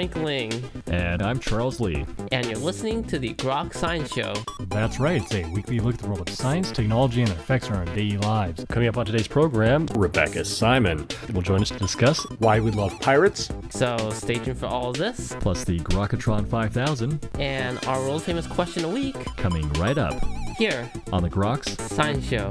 Frank Ling. And I'm Charles Lee. And you're listening to the Grok Science Show. That's right, it's a weekly look at the world of science, technology, and their effects on our daily lives. Coming up on today's program, Rebecca Simon will join us to discuss why we love pirates. So stay tuned for all of this. Plus the Grokatron 5000. And our world famous question a week. Coming right up. Here. On the Groks Science Show.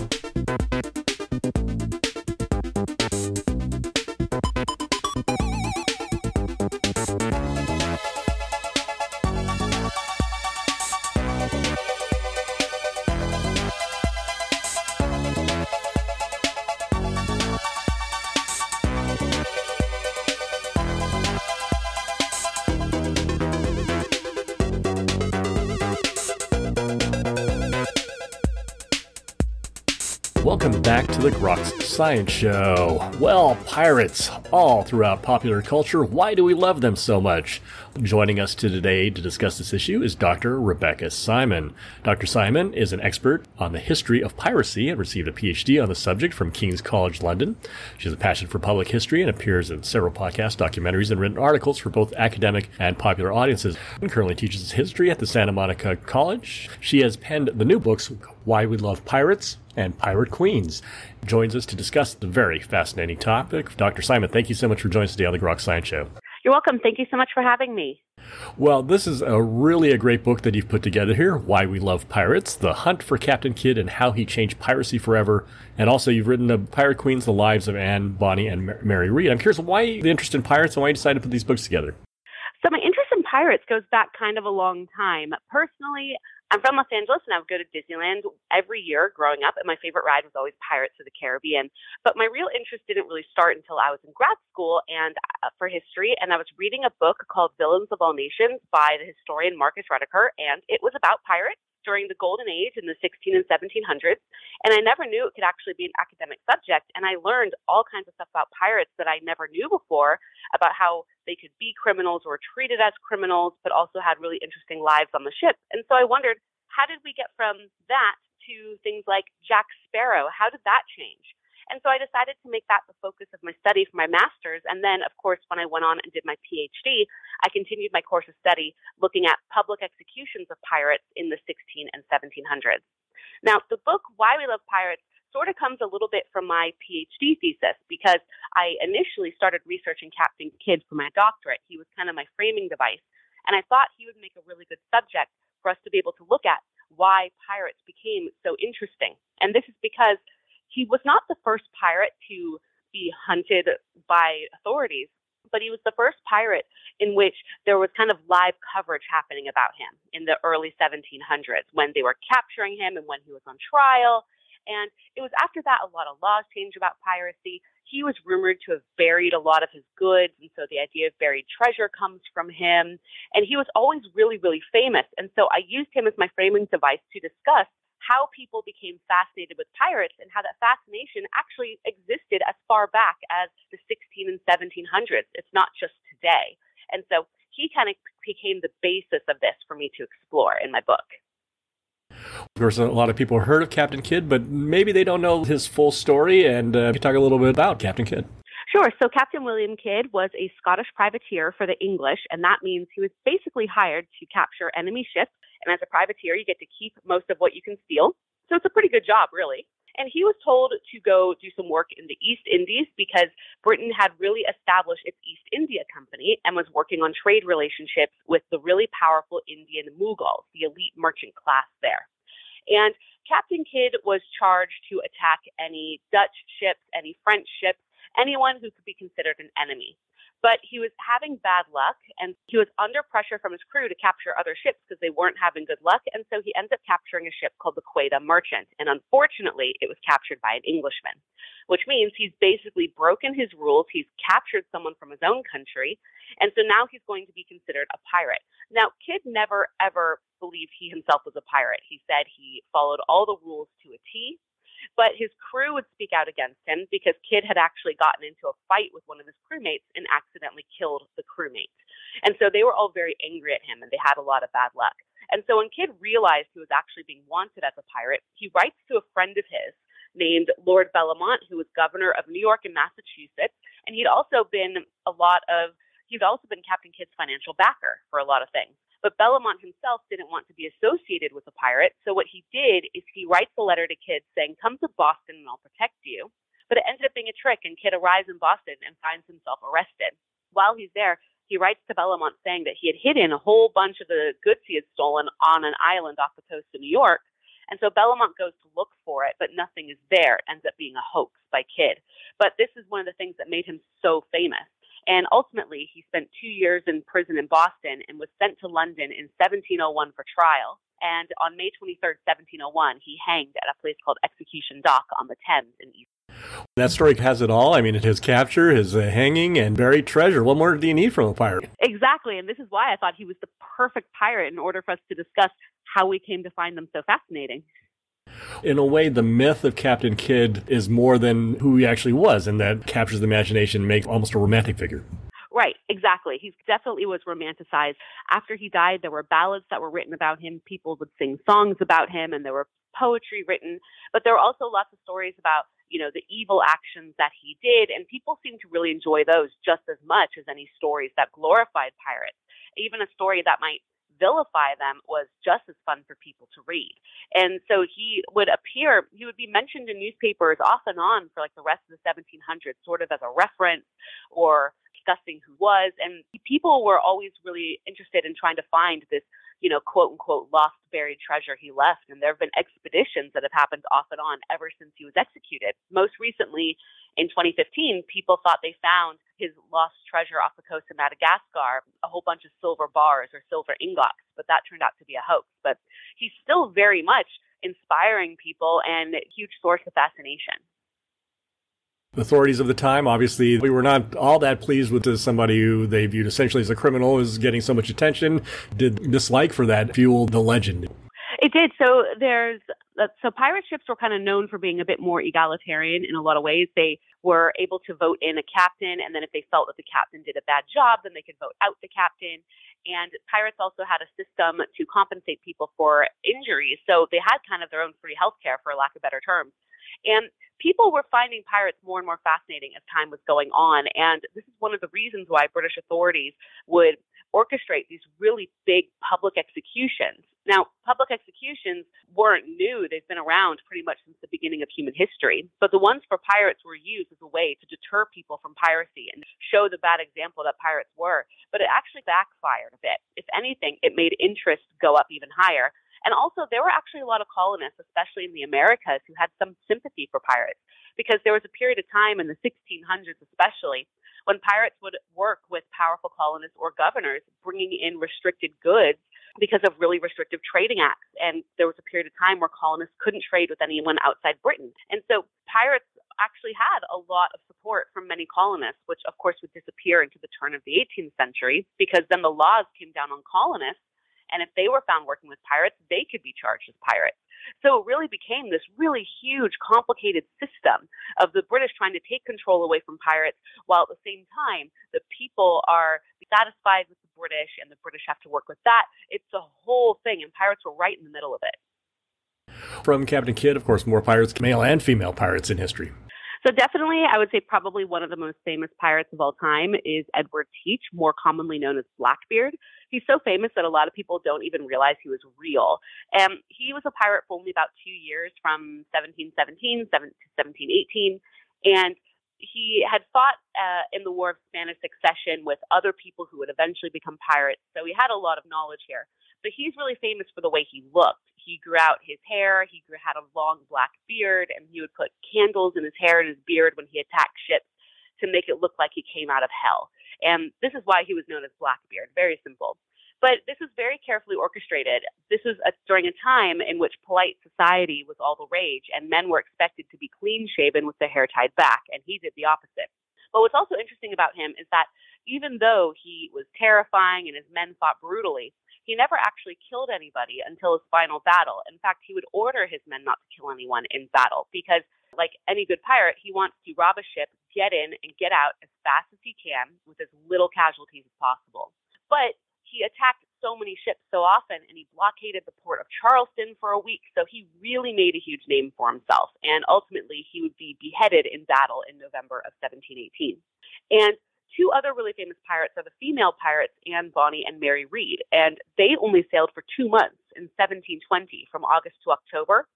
Groks Science Show. Well, pirates, all throughout popular culture, why do we love them so much? Joining us today to discuss this issue is Dr. Rebecca Simon. Dr. Simon is an expert on the history of piracy and received a PhD on the subject from King's College London. She has a passion for public history and appears in several podcasts, documentaries, and written articles for both academic and popular audiences. And currently teaches history at the Santa Monica College. She has penned the new books Why We Love Pirates and Pirate Queens. Joins us to discuss the very fascinating topic. Dr. Simon, thank you so much for joining us today on the Grok Science Show. You're welcome. Thank you so much for having me. Well, this is a really a great book that you've put together here. Why We Love Pirates: The Hunt for Captain Kidd and How He Changed Piracy Forever. And also, you've written the Pirate Queens: The Lives of Anne, Bonny, and Mary Read. I'm curious why the interest in pirates and why you decided to put these books together. So my interest in pirates goes back kind of a long time. Personally, I'm from Los Angeles and I would go to Disneyland every year growing up, and my favorite ride was always Pirates of the Caribbean. But my real interest didn't really start until I was in grad school and uh, for history, and I was reading a book called Villains of All Nations by the historian Marcus Rediker, and it was about pirates during the golden age in the 16 and 1700s. And I never knew it could actually be an academic subject. And I learned all kinds of stuff about pirates that I never knew before about how they could be criminals or treated as criminals, but also had really interesting lives on the ship. And so I wondered, how did we get from that to things like Jack Sparrow? How did that change? And so I decided to make that the focus of my study for my master's. And then, of course, when I went on and did my PhD, I continued my course of study looking at public executions of pirates in the 16 and 1700s. Now, the book, Why We Love Pirates, sort of comes a little bit from my PhD thesis because I initially started researching Captain Kidd for my doctorate. He was kind of my framing device. And I thought he would make a really good subject for us to be able to look at why pirates became so interesting. And this is because he was not the first pirate to be hunted by authorities, but he was the first pirate in which there was kind of live coverage happening about him in the early 1700s when they were capturing him and when he was on trial. And it was after that a lot of laws changed about piracy. He was rumored to have buried a lot of his goods, and so the idea of buried treasure comes from him. And he was always really, really famous. And so I used him as my framing device to discuss how people became fascinated with pirates and how that fascination actually existed as far back as the 16 and 1700s. It's not just today. And so he kind of became the basis of this for me to explore in my book. Of course, a lot of people heard of Captain Kidd, but maybe they don't know his full story. And uh, you talk a little bit about Captain Kidd. Sure. So Captain William Kidd was a Scottish privateer for the English, and that means he was basically hired to capture enemy ships and as a privateer, you get to keep most of what you can steal. So it's a pretty good job, really. And he was told to go do some work in the East Indies because Britain had really established its East India Company and was working on trade relationships with the really powerful Indian Mughals, the elite merchant class there. And Captain Kidd was charged to attack any Dutch ships, any French ships, anyone who could be considered an enemy. But he was having bad luck and he was under pressure from his crew to capture other ships because they weren't having good luck. And so he ends up capturing a ship called the Quedagh Merchant. And unfortunately, it was captured by an Englishman, which means he's basically broken his rules. He's captured someone from his own country. And so now he's going to be considered a pirate. Now, Kidd never, ever believed he himself was a pirate. He said he followed all the rules to a T. But his crew would speak out against him because Kidd had actually gotten into a fight with one of his crewmates and accidentally killed the crewmate. And so they were all very angry at him and they had a lot of bad luck. And so when Kidd realized he was actually being wanted as a pirate, he writes to a friend of his named Lord Bellomont, who was governor of New York and Massachusetts. And he'd also been a lot of He'd also been Captain Kidd's financial backer for a lot of things. But Bellomont himself didn't want to be associated with a pirate, so what he did is he writes a letter to Kidd saying, Come to Boston and I'll protect you. But it ended up being a trick, and Kidd arrives in Boston and finds himself arrested. While he's there, he writes to Bellomont saying that he had hidden a whole bunch of the goods he had stolen on an island off the coast of New York. And so Bellomont goes to look for it, but nothing is there. It ends up being a hoax by Kidd. But this is one of the things that made him so famous. And ultimately, he spent two years in prison in Boston and was sent to London in 1701 for trial. And on May 23rd, 1701, he hanged at a place called Execution Dock on the Thames in East. That story has it all. I mean, his capture, his uh, hanging, and buried treasure. What more do you need from a pirate? Exactly. And this is why I thought he was the perfect pirate in order for us to discuss how we came to find them so fascinating. In a way, the myth of Captain Kidd is more than who he actually was, and that captures the imagination, and makes almost a romantic figure. Right, exactly. He definitely was romanticized. After he died, there were ballads that were written about him. People would sing songs about him, and there were poetry written. But there were also lots of stories about, you know, the evil actions that he did, and people seem to really enjoy those just as much as any stories that glorified pirates. Even a story that might vilify them was just as fun for people to read. And so he would appear, he would be mentioned in newspapers off and on for like the rest of the 1700s, sort of as a reference or discussing who was. And people were always really interested in trying to find this you know, quote unquote, lost buried treasure he left. And there have been expeditions that have happened off and on ever since he was executed. Most recently, in 2015, people thought they found his lost treasure off the coast of Madagascar, a whole bunch of silver bars or silver ingots, but that turned out to be a hoax. But he's still very much inspiring people and a huge source of fascination authorities of the time. Obviously, we were not all that pleased with somebody who they viewed essentially as a criminal is getting so much attention. Did dislike for that fuel the legend? It did. So there's uh, so pirate ships were kind of known for being a bit more egalitarian in a lot of ways. They were able to vote in a captain, and then if they felt that the captain did a bad job, then they could vote out the captain. And pirates also had a system to compensate people for injuries, so they had kind of their own free healthcare, for lack of better terms. And people were finding pirates more and more fascinating as time was going on. And this is one of the reasons why British authorities would orchestrate these really big public executions. Now, public executions weren't new. They've been around pretty much since the beginning of human history. But the ones for pirates were used as a way to deter people from piracy and show the bad example that pirates were. But it actually backfired a bit. If anything, it made interest go up even higher. And also, there were actually a lot of colonists, especially in the Americas, who had some sympathy for pirates because there was a period of time in the 1600s, especially, when pirates would work with powerful colonists or governors bringing in restricted goods because of really restrictive trading acts. And there was a period of time where colonists couldn't trade with anyone outside Britain. And so pirates actually had a lot of support from many colonists, which of course would disappear into the turn of the 18th century because then the laws came down on colonists and if they were found working with pirates, they could be charged as pirates. So it really became this really huge, complicated system of the British trying to take control away from pirates, while at the same time, the people are satisfied with the British and the British have to work with that. It's a whole thing, and pirates were right in the middle of it. From Captain Kidd, of course, more pirates, male and female pirates in history. So definitely, I would say probably one of the most famous pirates of all time is Edward Teach, more commonly known as Blackbeard. He's so famous that a lot of people don't even realize he was real. And he was a pirate for only about two years, from 1717 to 1718, and he had fought uh, in the War of Spanish Succession with other people who would eventually become pirates. So he had a lot of knowledge here. But he's really famous for the way he looked he grew out his hair. He grew, had a long black beard, and he would put candles in his hair and his beard when he attacked ships to make it look like he came out of hell. And this is why he was known as Blackbeard. Very simple. But this was very carefully orchestrated. This was a, during a time in which polite society was all the rage, and men were expected to be clean shaven with their hair tied back, and he did the opposite. But what's also interesting about him is that even though he was terrifying and his men fought brutally, he never actually killed anybody until his final battle. In fact, he would order his men not to kill anyone in battle because, like any good pirate, he wants to rob a ship, get in, and get out as fast as he can with as little casualties as possible. But he attacked so many ships so often and he blockaded the port of Charleston for a week. So he really made a huge name for himself. And ultimately, he would be beheaded in battle in November of 1718. And two other really famous pirates are the female pirates Anne Bonny and Mary Read, and they only sailed for two months in 1720 from August to October.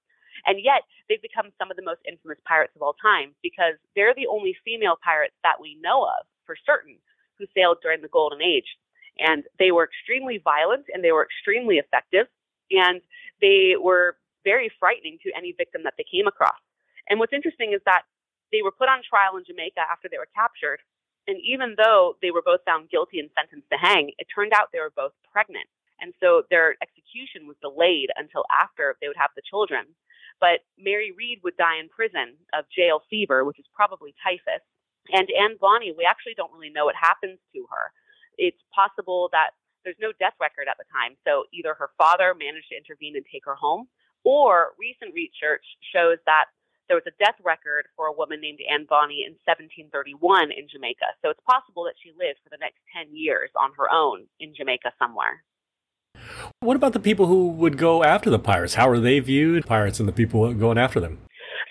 And yet, they've become some of the most infamous pirates of all time because they're the only female pirates that we know of for certain who sailed during the Golden Age. And they were extremely violent and they were extremely effective. And they were very frightening to any victim that they came across. And what's interesting is that they were put on trial in Jamaica after they were captured. And even though they were both found guilty and sentenced to hang, it turned out they were both pregnant. And so their execution was delayed until after they would have the children. But Mary Read would die in prison of jail fever, which is probably typhus. And Anne Bonny, we actually don't really know what happens to her. It's possible that there's no death record at the time. So either her father managed to intervene and take her home, or recent research shows that there was a death record for a woman named Anne Bonny in 1731 in Jamaica. So it's possible that she lived for the next 10 years on her own in Jamaica somewhere. What about the people who would go after the pirates? How are they viewed, pirates and the people going after them?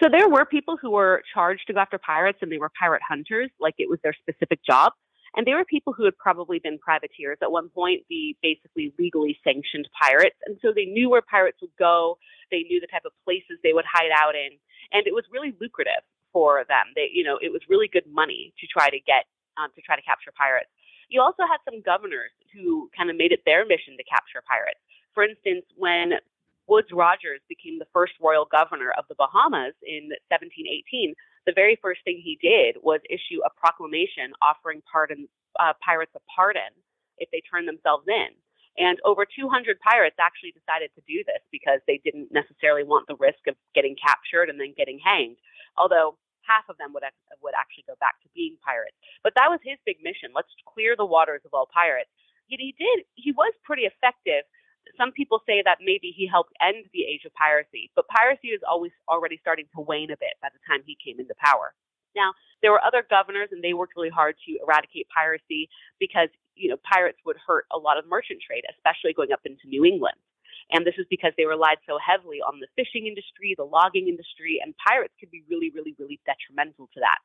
So there were people who were charged to go after pirates and they were pirate hunters, like it was their specific job. And they were people who had probably been privateers at one point, the basically legally sanctioned pirates. And so they knew where pirates would go. They knew the type of places they would hide out in. And it was really lucrative for them. They, you know, it was really good money to try to get, um, to try to capture pirates. You also had some governors who kind of made it their mission to capture pirates. For instance, when Woodes Rogers became the first royal governor of the Bahamas in 1718, the very first thing he did was issue a proclamation offering pardon, uh, pirates a pardon if they turned themselves in. And over 200 pirates actually decided to do this because they didn't necessarily want the risk of getting captured and then getting hanged. Although half of them would would actually go back to being pirates. But that was his big mission. Let's clear the waters of all pirates. Yet he did. He was pretty effective some people say that maybe he helped end the age of piracy, but piracy was always already starting to wane a bit by the time he came into power. Now, there were other governors and they worked really hard to eradicate piracy because, you know, pirates would hurt a lot of merchant trade, especially going up into New England. And this is because they relied so heavily on the fishing industry, the logging industry, and pirates could be really, really, really detrimental to that.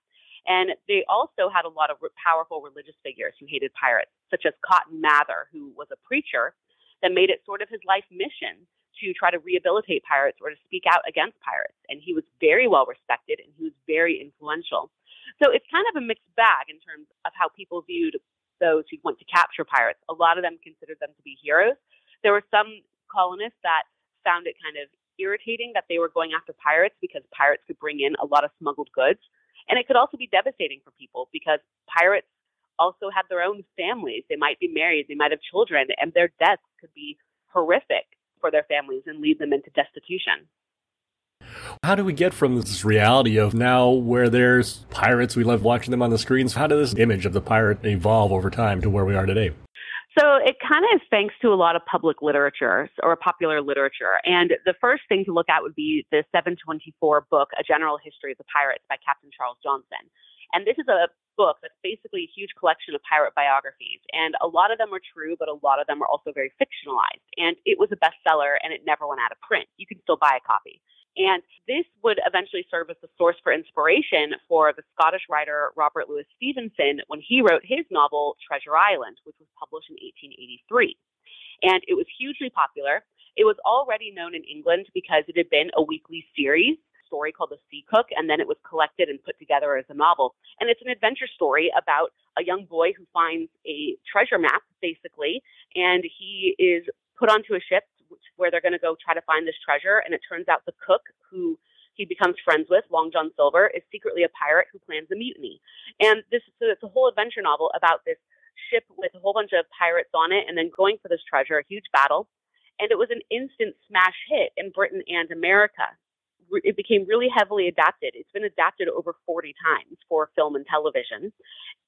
And they also had a lot of powerful religious figures who hated pirates, such as Cotton Mather, who was a preacher that made it sort of his life mission to try to rehabilitate pirates or to speak out against pirates. And he was very well respected and he was very influential. So it's kind of a mixed bag in terms of how people viewed those who went to capture pirates. A lot of them considered them to be heroes. There were some colonists that found it kind of irritating that they were going after pirates because pirates could bring in a lot of smuggled goods. And it could also be devastating for people because pirates also have their own families. They might be married, they might have children, and their deaths could be horrific for their families and lead them into destitution. How do we get from this reality of now where there's pirates, we love watching them on the screens? How did this image of the pirate evolve over time to where we are today? So it kind of is thanks to a lot of public literature or popular literature. And the first thing to look at would be the 724 book, A General History of the Pirates by Captain Charles Johnson. And this is a book that's basically a huge collection of pirate biographies. And a lot of them are true, but a lot of them are also very fictionalized. And it was a bestseller and it never went out of print. You can still buy a copy. And this would eventually serve as the source for inspiration for the Scottish writer Robert Louis Stevenson when he wrote his novel Treasure Island, which was published in 1883. And it was hugely popular. It was already known in England because it had been a weekly series story called The Sea Cook, and then it was collected and put together as a novel. And it's an adventure story about a young boy who finds a treasure map, basically, and he is put onto a ship where they're going to go try to find this treasure. And it turns out the cook, who he becomes friends with, Long John Silver, is secretly a pirate who plans a mutiny. And this so it's a whole adventure novel about this ship with a whole bunch of pirates on it and then going for this treasure, a huge battle. And it was an instant smash hit in Britain and America it became really heavily adapted. It's been adapted over 40 times for film and television.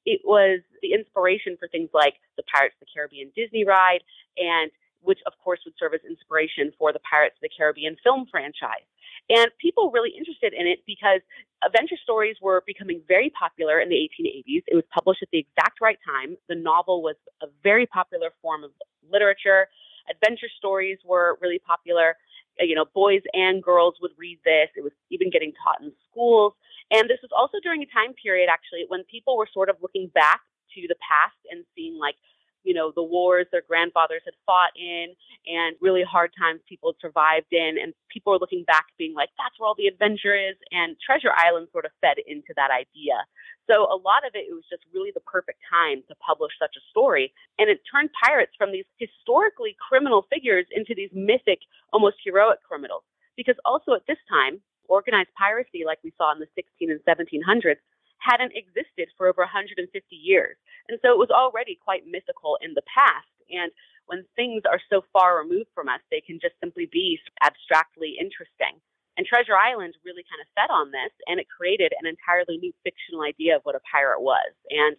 It was the inspiration for things like the Pirates of the Caribbean Disney ride, and which of course would serve as inspiration for the Pirates of the Caribbean film franchise. And people were really interested in it because adventure stories were becoming very popular in the 1880s. It was published at the exact right time. The novel was a very popular form of literature. Adventure stories were really popular. Uh, you know, boys and girls would read this. It was even getting taught in schools. And this was also during a time period, actually, when people were sort of looking back to the past and seeing like you know, the wars their grandfathers had fought in and really hard times people had survived in. And people were looking back being like, that's where all the adventure is. And Treasure Island sort of fed into that idea. So a lot of it, it was just really the perfect time to publish such a story. And it turned pirates from these historically criminal figures into these mythic, almost heroic criminals. Because also at this time, organized piracy, like we saw in the 16 and 1700s, hadn't existed for over 150 years. And so it was already quite mythical in the past. And when things are so far removed from us, they can just simply be abstractly interesting. And Treasure Island really kind of fed on this, and it created an entirely new fictional idea of what a pirate was. And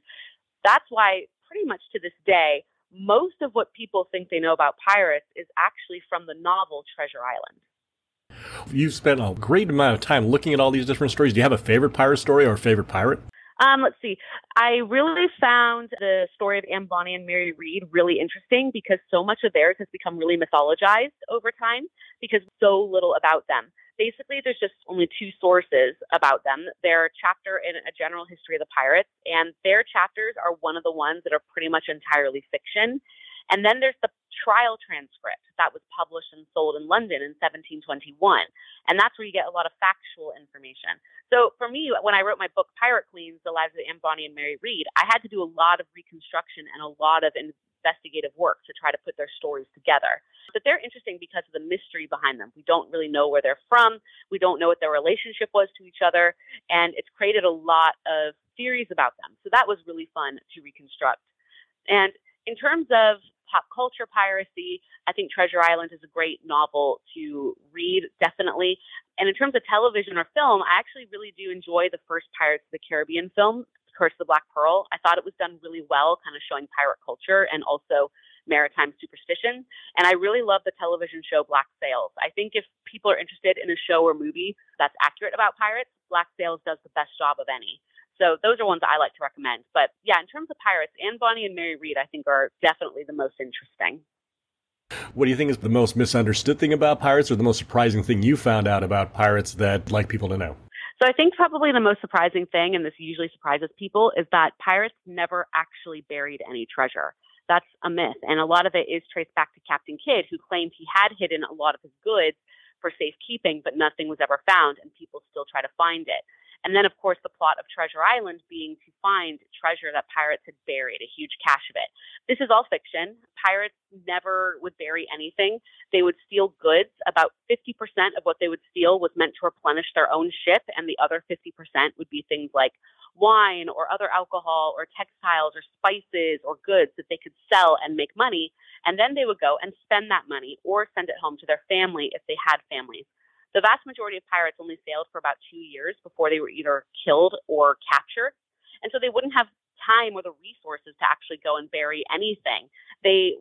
that's why, pretty much to this day, most of what people think they know about pirates is actually from the novel Treasure Island. You've spent a great amount of time looking at all these different stories. Do you have a favorite pirate story or a favorite pirate? Um, let's see. I really found the story of Anne Bonny and Mary Read really interesting because so much of theirs has become really mythologized over time because so little about them. Basically, there's just only two sources about them. Their chapter in A General History of the Pirates, and their chapters are one of the ones that are pretty much entirely fiction. And then there's the trial transcript that was published and sold in London in 1721. And that's where you get a lot of factual information. So for me, when I wrote my book, Pirate Queens, The Lives of Anne Bonny and Mary Read, I had to do a lot of reconstruction and a lot of investigative work to try to put their stories together. But they're interesting because of the mystery behind them. We don't really know where they're from. We don't know what their relationship was to each other. And it's created a lot of theories about them. So that was really fun to reconstruct. And in terms of pop culture piracy. I think Treasure Island is a great novel to read, definitely. And in terms of television or film, I actually really do enjoy the first Pirates of the Caribbean film, Curse of the Black Pearl. I thought it was done really well, kind of showing pirate culture and also maritime superstition. And I really love the television show Black Sails. I think if people are interested in a show or movie that's accurate about pirates, Black Sails does the best job of any. So those are ones I like to recommend. But yeah, in terms of pirates, Anne Bonny and Mary Read, I think are definitely the most interesting. What do you think is the most misunderstood thing about pirates, or the most surprising thing you found out about pirates that like people to know? So I think probably the most surprising thing, and this usually surprises people, is that pirates never actually buried any treasure. That's a myth, and a lot of it is traced back to Captain Kidd, who claimed he had hidden a lot of his goods for safekeeping, but nothing was ever found, and people still try to find it. And then, of course, the plot of Treasure Island being to find treasure that pirates had buried, a huge cache of it. This is all fiction. Pirates never would bury anything. They would steal goods. About 50% of what they would steal was meant to replenish their own ship, and the other 50% would be things like wine or other alcohol or textiles or spices or goods that they could sell and make money. And then they would go and spend that money or send it home to their family if they had families. The vast majority of pirates only sailed for about two years before they were either killed or captured. And so they wouldn't have time or the resources to actually go and bury anything. They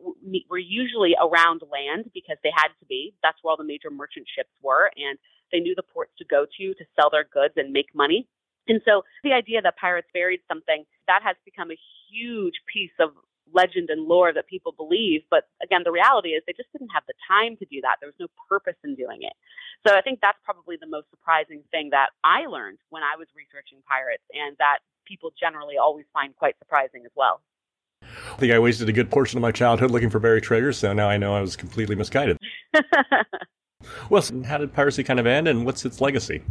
were usually around land because they had to be. That's where all the major merchant ships were, and they knew the ports to go to to sell their goods and make money. And so the idea that pirates buried something that has become a huge piece of legend and lore that people believe. But again, the reality is they just didn't have the time to do that. There was no purpose in doing it. So I think that's probably the most surprising thing that I learned when I was researching pirates and that people generally always find quite surprising as well. I think I wasted a good portion of my childhood looking for buried treasures, so now I know I was completely misguided. well, how did piracy kind of end, and what's its legacy?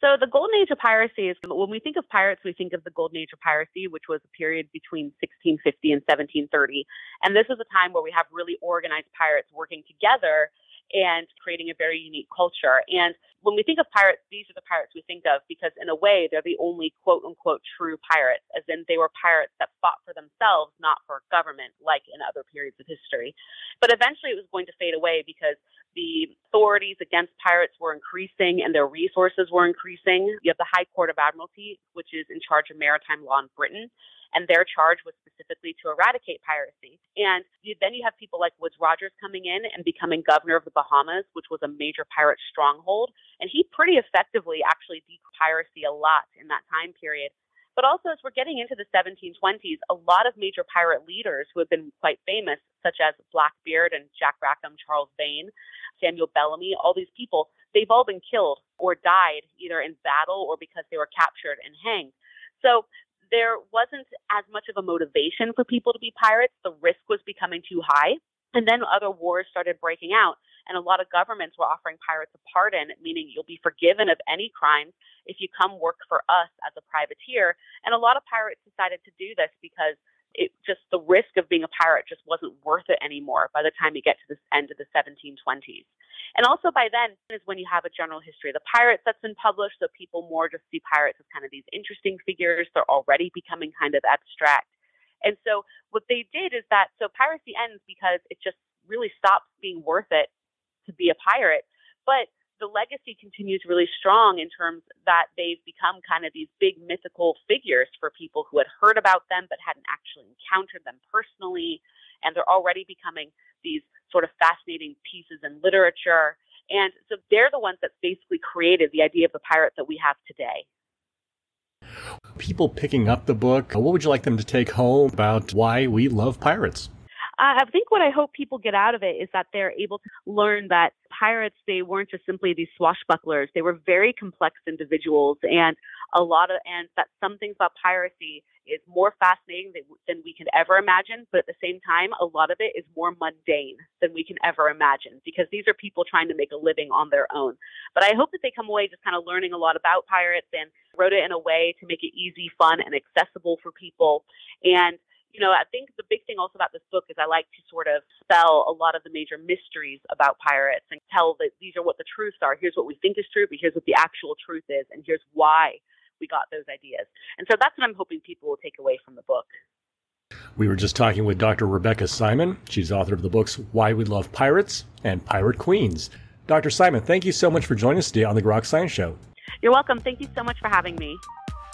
So the golden age of piracy is when we think of pirates, we think of the golden age of piracy, which was a period between 1650 and 1730. And this is a time where we have really organized pirates working together and creating a very unique culture. And when we think of pirates, these are the pirates we think of because, in a way, they're the only quote unquote true pirates, as in they were pirates that fought for themselves, not for government, like in other periods of history. But eventually it was going to fade away because the authorities against pirates were increasing and their resources were increasing. You have the High Court of Admiralty, which is in charge of maritime law in Britain, and their charge was specifically to eradicate piracy. And then you have people like Woodes Rogers coming in and becoming governor of the Bahamas, which was a major pirate stronghold. And he pretty effectively actually declared piracy a lot in that time period. But also, as we're getting into the 1720s, a lot of major pirate leaders who have been quite famous, such as Blackbeard and Jack Rackham, Charles Vane, Samuel Bellamy, all these people, they've all been killed or died either in battle or because they were captured and hanged. So there wasn't as much of a motivation for people to be pirates. The risk was becoming too high. And then other wars started breaking out, and a lot of governments were offering pirates a pardon, meaning you'll be forgiven of any crimes if you come work for us as a privateer. And a lot of pirates decided to do this because it just the risk of being a pirate just wasn't worth it anymore by the time you get to the end of the 1720s. And also by then is when you have a general history of the pirates that's been published, so people more just see pirates as kind of these interesting figures. They're already becoming kind of abstract. And so what they did is that so piracy ends because it just really stops being worth it to be a pirate. But the legacy continues really strong in terms that they've become kind of these big mythical figures for people who had heard about them but hadn't actually encountered them personally. And they're already becoming these sort of fascinating pieces in literature. And so they're the ones that basically created the idea of the pirate that we have today. People picking up the book, what would you like them to take home about why we love pirates? I think what I hope people get out of it is that they're able to learn that pirates, they weren't just simply these swashbucklers. They were very complex individuals and a lot of, and that some things about piracy is more fascinating than, than we can ever imagine. But at the same time, a lot of it is more mundane than we can ever imagine because these are people trying to make a living on their own. But I hope that they come away just kind of learning a lot about pirates and wrote it in a way to make it easy, fun, and accessible for people. And you know, I think the big thing also about this book is I like to sort of spell a lot of the major mysteries about pirates and tell that these are what the truths are. Here's what we think is true, but here's what the actual truth is, and here's why we got those ideas. And so that's what I'm hoping people will take away from the book. We were just talking with Dr. Rebecca Simon. She's author of the books Why We Love Pirates and Pirate Queens. Dr. Simon, thank you so much for joining us today on the Grok Science Show. You're welcome. Thank you so much for having me.